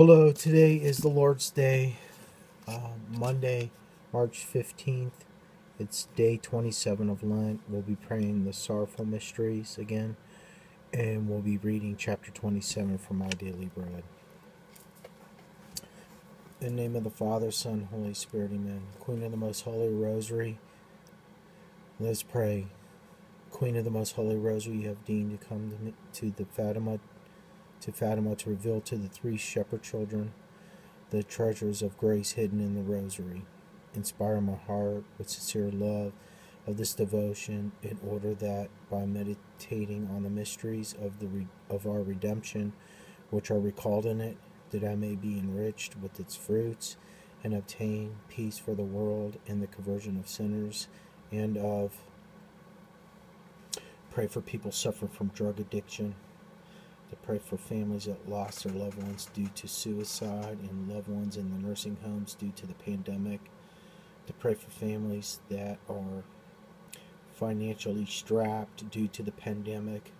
Hello, today is the Lord's Day, uh, Monday, March 15th. It's day 27 of Lent. We'll be praying the sorrowful mysteries again, and we'll be reading chapter 27 from My Daily Bread. In the name of the Father, Son, Holy Spirit, Amen. Queen of the Most Holy Rosary, let's pray. Queen of the Most Holy Rosary, you have deigned to come to the Fatima to Fatima to reveal to the three shepherd children the treasures of grace hidden in the rosary. Inspire my heart with sincere love of this devotion in order that by meditating on the mysteries of the re- of our redemption which are recalled in it that I may be enriched with its fruits and obtain peace for the world and the conversion of sinners and of pray for people suffering from drug addiction to pray for families that lost their loved ones due to suicide and loved ones in the nursing homes due to the pandemic, to pray for families that are financially strapped due to the pandemic,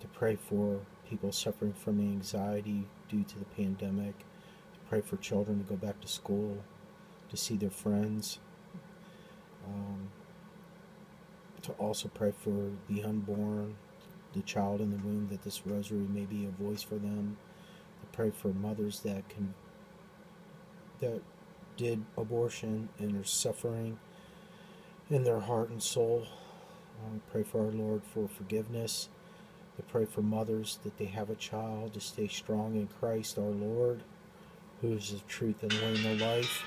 to pray for people suffering from anxiety due to the pandemic, to pray for children to go back to school, to see their friends. Um, to also pray for the unborn, the child in the womb, that this rosary may be a voice for them. I pray for mothers that can that did abortion and are suffering in their heart and soul. I pray for our Lord for forgiveness. I pray for mothers that they have a child to stay strong in Christ our Lord, who is the truth and way in their life.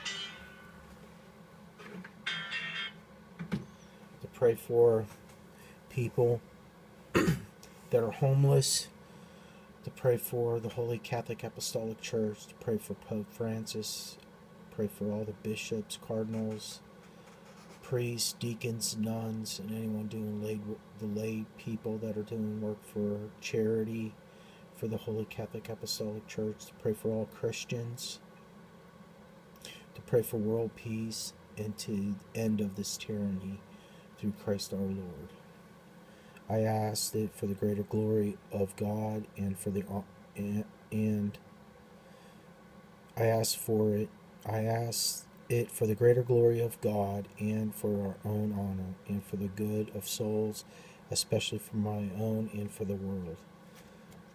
To pray for people that are homeless, to pray for the Holy Catholic Apostolic Church, to pray for Pope Francis, pray for all the bishops, cardinals, priests, deacons, nuns, and anyone doing lay, the lay people that are doing work for charity, for the Holy Catholic Apostolic Church, to pray for all Christians, to pray for world peace, and to the end of this tyranny through Christ our Lord. I asked it for the greater glory of God and for the uh, and I ask for it. I ask it for the greater glory of God and for our own honor and for the good of souls, especially for my own and for the world.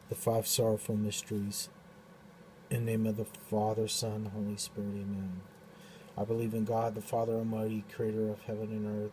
The five sorrowful mysteries. In the name of the Father, Son, Holy Spirit, Amen. I believe in God, the Father Almighty, creator of heaven and earth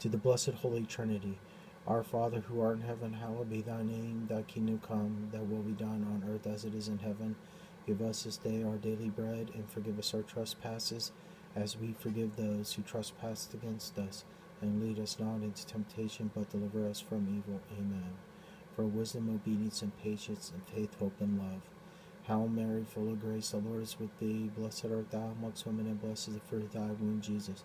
to the blessed Holy Trinity. Our Father who art in heaven, hallowed be thy name. Thy kingdom come, thy will be done on earth as it is in heaven. Give us this day our daily bread, and forgive us our trespasses, as we forgive those who trespass against us. And lead us not into temptation, but deliver us from evil. Amen. For wisdom, obedience, and patience, and faith, hope, and love. Hail Mary, full of grace, the Lord is with thee. Blessed art thou amongst women, and blessed is the fruit of thy womb, Jesus.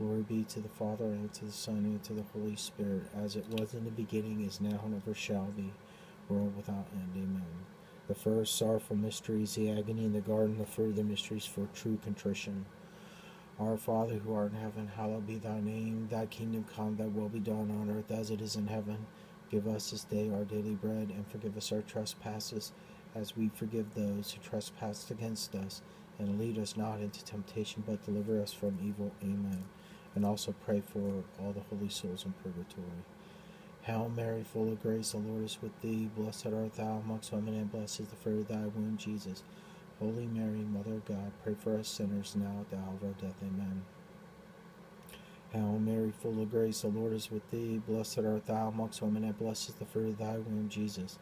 Glory be to the Father, and to the Son, and to the Holy Spirit, as it was in the beginning, is now, and ever shall be, world without end. Amen. The first sorrowful mystery is the agony in the garden, the fruit of the mysteries for true contrition. Our Father who art in heaven, hallowed be thy name. Thy kingdom come, thy will be done on earth as it is in heaven. Give us this day our daily bread, and forgive us our trespasses, as we forgive those who trespass against us. And lead us not into temptation, but deliver us from evil. Amen and also pray for all the holy souls in purgatory. Hail Mary, full of grace, the Lord is with thee. Blessed art thou amongst women, and blessed is the fruit of thy womb, Jesus. Holy Mary, Mother of God, pray for us sinners now at the hour of our death. Amen. Hail Mary, full of grace, the Lord is with thee. Blessed art thou amongst women, and blessed is the fruit of thy womb, Jesus.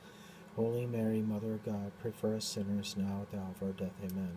Holy Mary, Mother of God, pray for us sinners now at the hour of our death. Amen.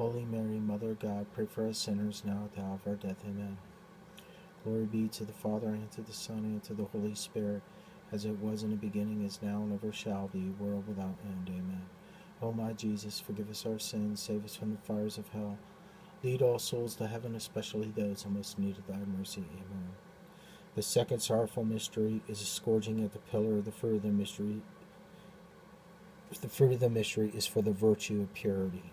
Holy Mary, Mother of God, pray for us sinners now at the hour of our death. Amen. Glory be to the Father, and to the Son, and to the Holy Spirit, as it was in the beginning, is now, and ever shall be, world without end. Amen. O my Jesus, forgive us our sins, save us from the fires of hell. Lead all souls to heaven, especially those who most need of thy mercy. Amen. The second sorrowful mystery is a scourging at the pillar. The fruit of the mystery the fruit of the mystery is for the virtue of purity.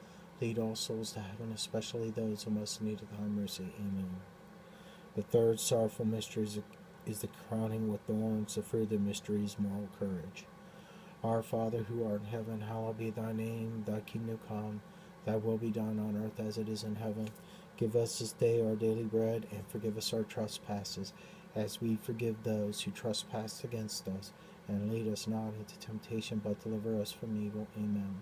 lead all souls to heaven, especially those who most need of thy mercy. Amen. The third sorrowful mystery is, is the crowning with thorns. The fruit of the mystery is moral courage. Our Father who art in heaven, hallowed be thy name. Thy kingdom come, thy will be done on earth as it is in heaven. Give us this day our daily bread, and forgive us our trespasses, as we forgive those who trespass against us. And lead us not into temptation, but deliver us from evil. Amen.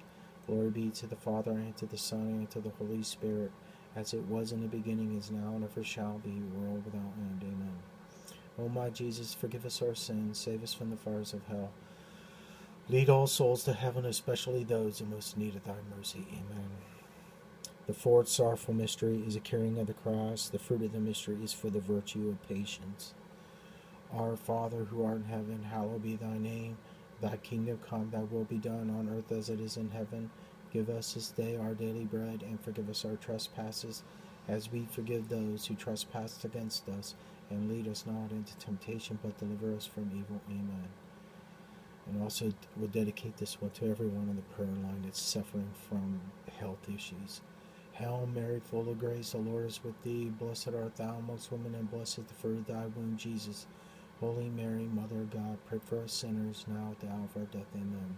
Glory be to the Father, and to the Son, and to the Holy Spirit, as it was in the beginning, is now, and ever shall be, world without end. Amen. O my Jesus, forgive us our sins, save us from the fires of hell. Lead all souls to heaven, especially those in most need of thy mercy. Amen. The fourth sorrowful mystery is the carrying of the cross. The fruit of the mystery is for the virtue of patience. Our Father who art in heaven, hallowed be thy name. Thy kingdom come, thy will be done on earth as it is in heaven. Give us this day our daily bread, and forgive us our trespasses, as we forgive those who trespass against us. And lead us not into temptation, but deliver us from evil. Amen. And also, we'll dedicate this one to everyone on the prayer line that's suffering from health issues. Hail Mary, full of grace, the Lord is with thee. Blessed art thou amongst women, and blessed is the fruit of thy womb, Jesus. Holy Mary, Mother of God, pray for us sinners now at the hour of our death. Amen.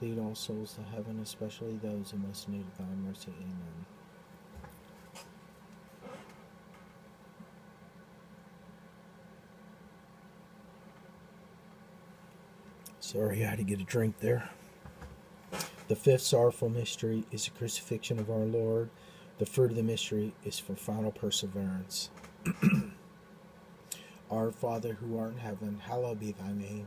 Lead all souls to heaven, especially those in most need of thy mercy. Amen. Sorry, I had to get a drink there. The fifth sorrowful mystery is the crucifixion of our Lord. The fruit of the mystery is for final perseverance. our Father who art in heaven, hallowed be thy name.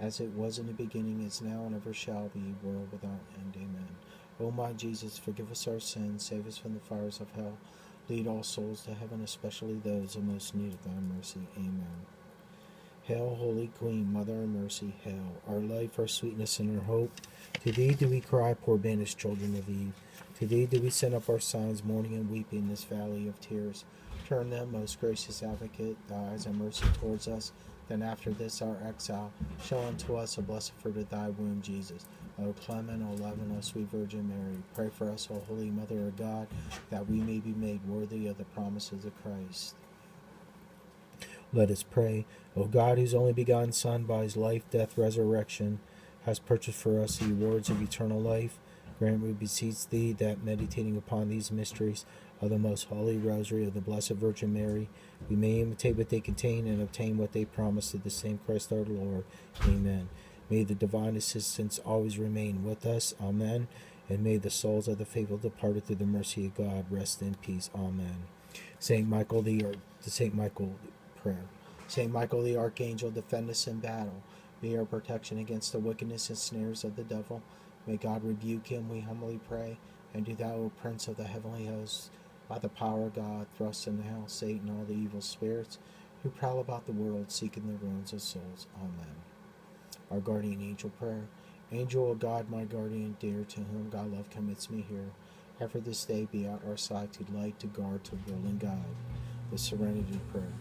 as it was in the beginning, is now, and ever shall be, world without end. Amen. O my Jesus, forgive us our sins, save us from the fires of hell, lead all souls to heaven, especially those in most need of thy mercy. Amen. Hail, Holy Queen, Mother of Mercy, hail, our life, our sweetness, and our hope. To thee do we cry, poor banished children of Eve. To thee do we send up our sighs, mourning and weeping in this valley of tears. Turn them, most gracious advocate, thy eyes of mercy towards us then after this our exile, show unto us a blessed fruit of thy womb, Jesus. O clement, O loving, O sweet Virgin Mary, pray for us, O Holy Mother of God, that we may be made worthy of the promises of Christ. Let us pray. O God, whose only begotten Son, by his life, death, resurrection, has purchased for us the rewards of eternal life, grant, we beseech thee, that meditating upon these mysteries, of the most holy rosary of the Blessed Virgin Mary, we may imitate what they contain and obtain what they promise to the same Christ our Lord. Amen. May the divine assistance always remain with us. Amen. And may the souls of the faithful departed through the mercy of God rest in peace. Amen. Saint Michael the Saint Michael prayer. Saint Michael the Archangel, defend us in battle. Be our protection against the wickedness and snares of the devil. May God rebuke him, we humbly pray. And do thou, O Prince of the heavenly hosts, by the power of God, thrust into hell Satan all the evil spirits who prowl about the world seeking the ruins of souls. Amen. Our guardian angel prayer. Angel of God, my guardian dear, to whom God love commits me here, ever this day be at our side to light, to guard, to rule and guide. The serenity prayer.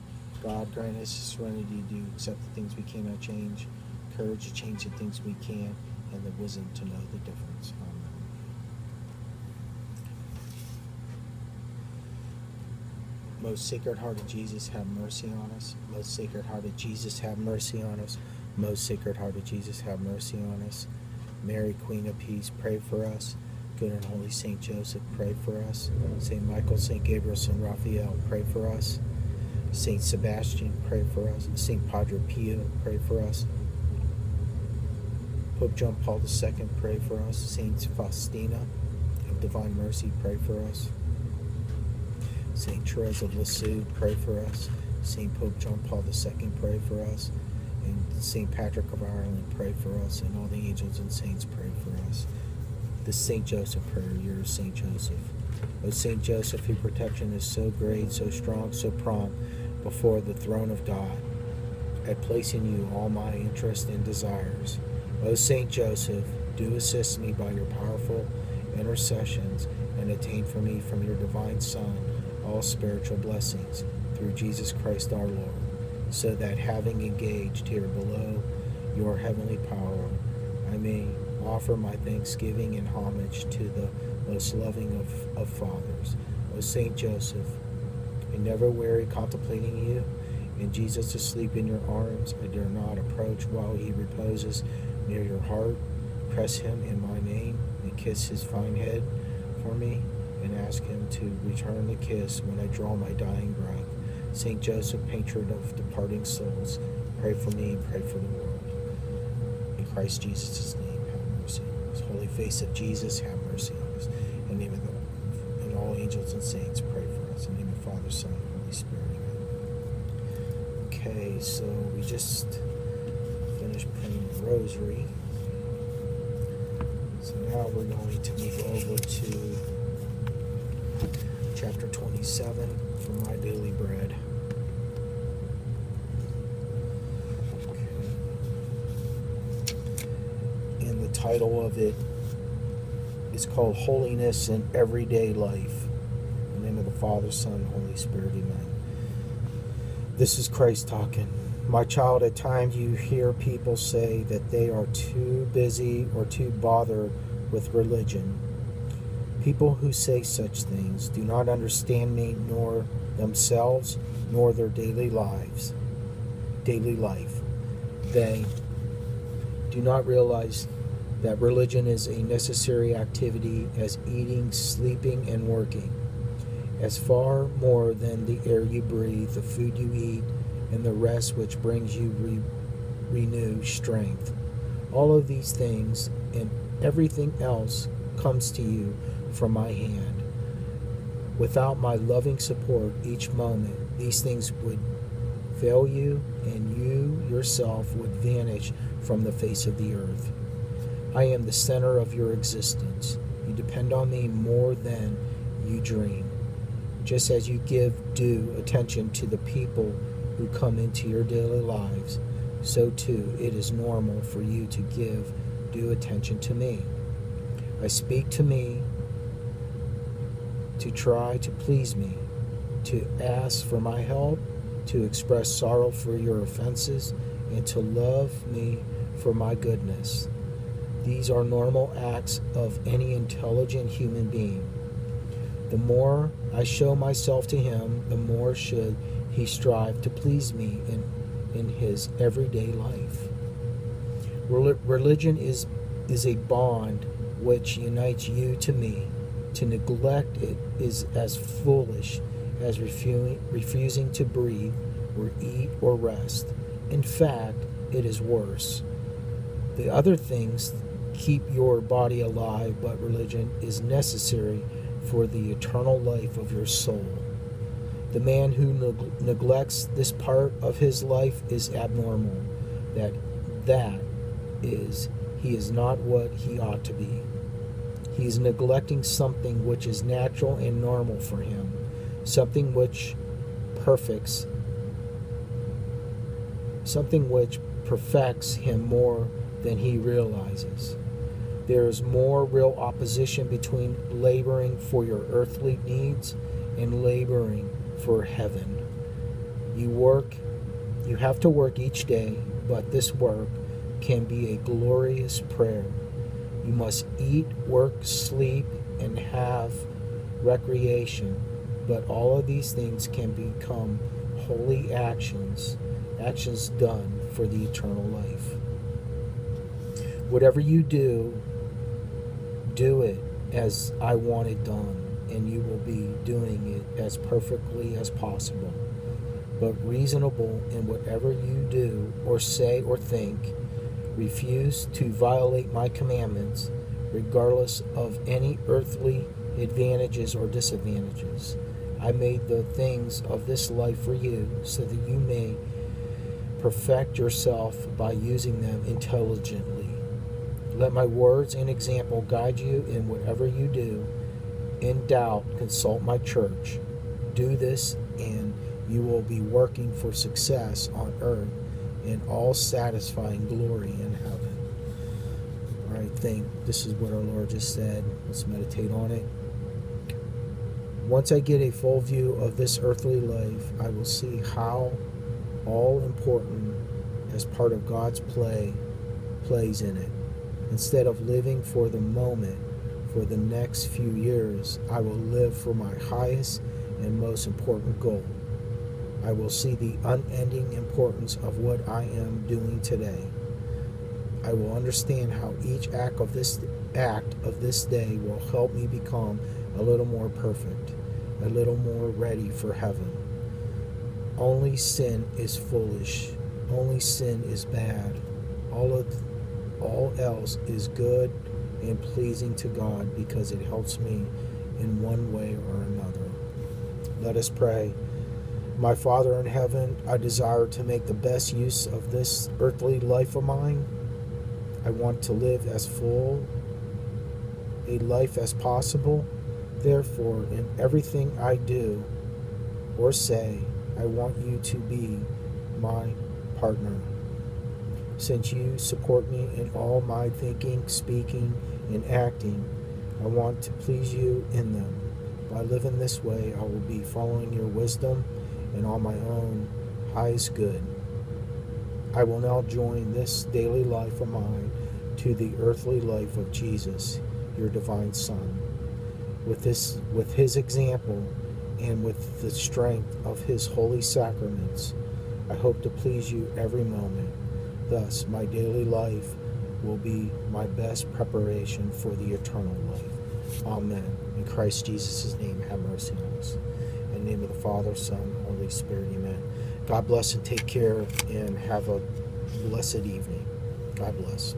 God grant us the serenity to accept the things we cannot change, courage to change the things we can, and the wisdom to know the difference. Most Sacred Heart of Jesus, have mercy on us. Most Sacred Heart of Jesus, have mercy on us. Most Sacred Heart of Jesus, have mercy on us. Mary, Queen of Peace, pray for us. Good and Holy Saint Joseph, pray for us. Saint Michael, Saint Gabriel, Saint Raphael, pray for us. Saint Sebastian, pray for us. Saint Padre Pio, pray for us. Pope John Paul II, pray for us. Saint Faustina of Divine Mercy, pray for us. Saint Therese of Lisieux, pray for us. Saint Pope John Paul II, pray for us. And Saint Patrick of Ireland, pray for us. And all the angels and saints, pray for us. The Saint Joseph prayer, yours, Saint Joseph. O Saint Joseph, whose protection is so great, so strong, so prompt before the throne of God, I place in you all my interests and desires. O Saint Joseph, do assist me by your powerful intercessions and attain for me from your divine Son all spiritual blessings through Jesus Christ our Lord, so that having engaged here below your heavenly power, I may offer my thanksgiving and homage to the most loving of, of fathers, O Saint Joseph. I never weary contemplating you, and Jesus asleep in your arms. I dare not approach while he reposes near your heart. Press him in my name and kiss his fine head for me, ask him to return the kiss when I draw my dying breath. Saint Joseph, patron of departing souls, pray for me, and pray for the world. In Christ Jesus' name, have mercy. on His holy face of Jesus, have mercy on us. In the name of the and all angels and saints, pray for us. In the name of the Father, Son, and Holy Spirit. Amen. Okay, so we just finished praying the rosary. So now we're going to move over to chapter 27 for My Daily Bread. Okay. And the title of it is called Holiness in Everyday Life. In the name of the Father, Son, Holy Spirit, Amen. This is Christ talking. My child, at times you hear people say that they are too busy or too bothered with religion. People who say such things do not understand me nor themselves nor their daily lives. Daily life. They do not realize that religion is a necessary activity as eating, sleeping, and working, as far more than the air you breathe, the food you eat, and the rest which brings you re- renewed strength. All of these things and everything else comes to you from my hand. Without my loving support each moment, these things would fail you and you yourself would vanish from the face of the earth. I am the center of your existence. You depend on me more than you dream. Just as you give due attention to the people who come into your daily lives, so too it is normal for you to give due attention to me. I speak to me to try to please me, to ask for my help, to express sorrow for your offenses, and to love me for my goodness. These are normal acts of any intelligent human being. The more I show myself to him, the more should he strive to please me in, in his everyday life. Religion is, is a bond which unites you to me. To neglect it is as foolish as refusing, to breathe or eat or rest. In fact, it is worse. The other things keep your body alive, but religion is necessary for the eternal life of your soul. The man who neg- neglects this part of his life is abnormal. That that is he is not what he ought to be. He is neglecting something which is natural and normal for him, something which perfects something which perfects him more than he realizes. There is more real opposition between laboring for your earthly needs and laboring for heaven. You work, you have to work each day, but this work can be a glorious prayer. You must eat, work, sleep, and have recreation, but all of these things can become holy actions, actions done for the eternal life. Whatever you do, do it as I want it done, and you will be doing it as perfectly as possible. but reasonable in whatever you do or say or think. Refuse to violate my commandments, regardless of any earthly advantages or disadvantages. I made the things of this life for you, so that you may perfect yourself by using them intelligently. Let my words and example guide you in whatever you do. In doubt, consult my church. Do this, and you will be working for success on earth and all satisfying glory in think this is what our Lord just said. Let's meditate on it. Once I get a full view of this earthly life, I will see how all important as part of God's play plays in it. Instead of living for the moment, for the next few years, I will live for my highest and most important goal. I will see the unending importance of what I am doing today. I will understand how each act of this act of this day will help me become a little more perfect, a little more ready for heaven. Only sin is foolish. Only sin is bad. All of all else is good and pleasing to God because it helps me in one way or another. Let us pray. My Father in heaven, I desire to make the best use of this earthly life of mine. I want to live as full a life as possible. Therefore, in everything I do or say, I want you to be my partner. Since you support me in all my thinking, speaking, and acting, I want to please you in them. By living this way, I will be following your wisdom and all my own highest good. I will now join this daily life of mine to the earthly life of Jesus, your divine Son. With this with his example and with the strength of his holy sacraments, I hope to please you every moment. Thus, my daily life will be my best preparation for the eternal life. Amen. In Christ Jesus' name, have mercy on us. In the name of the Father, Son, Holy Spirit, amen. God bless and take care and have a blessed evening. God bless.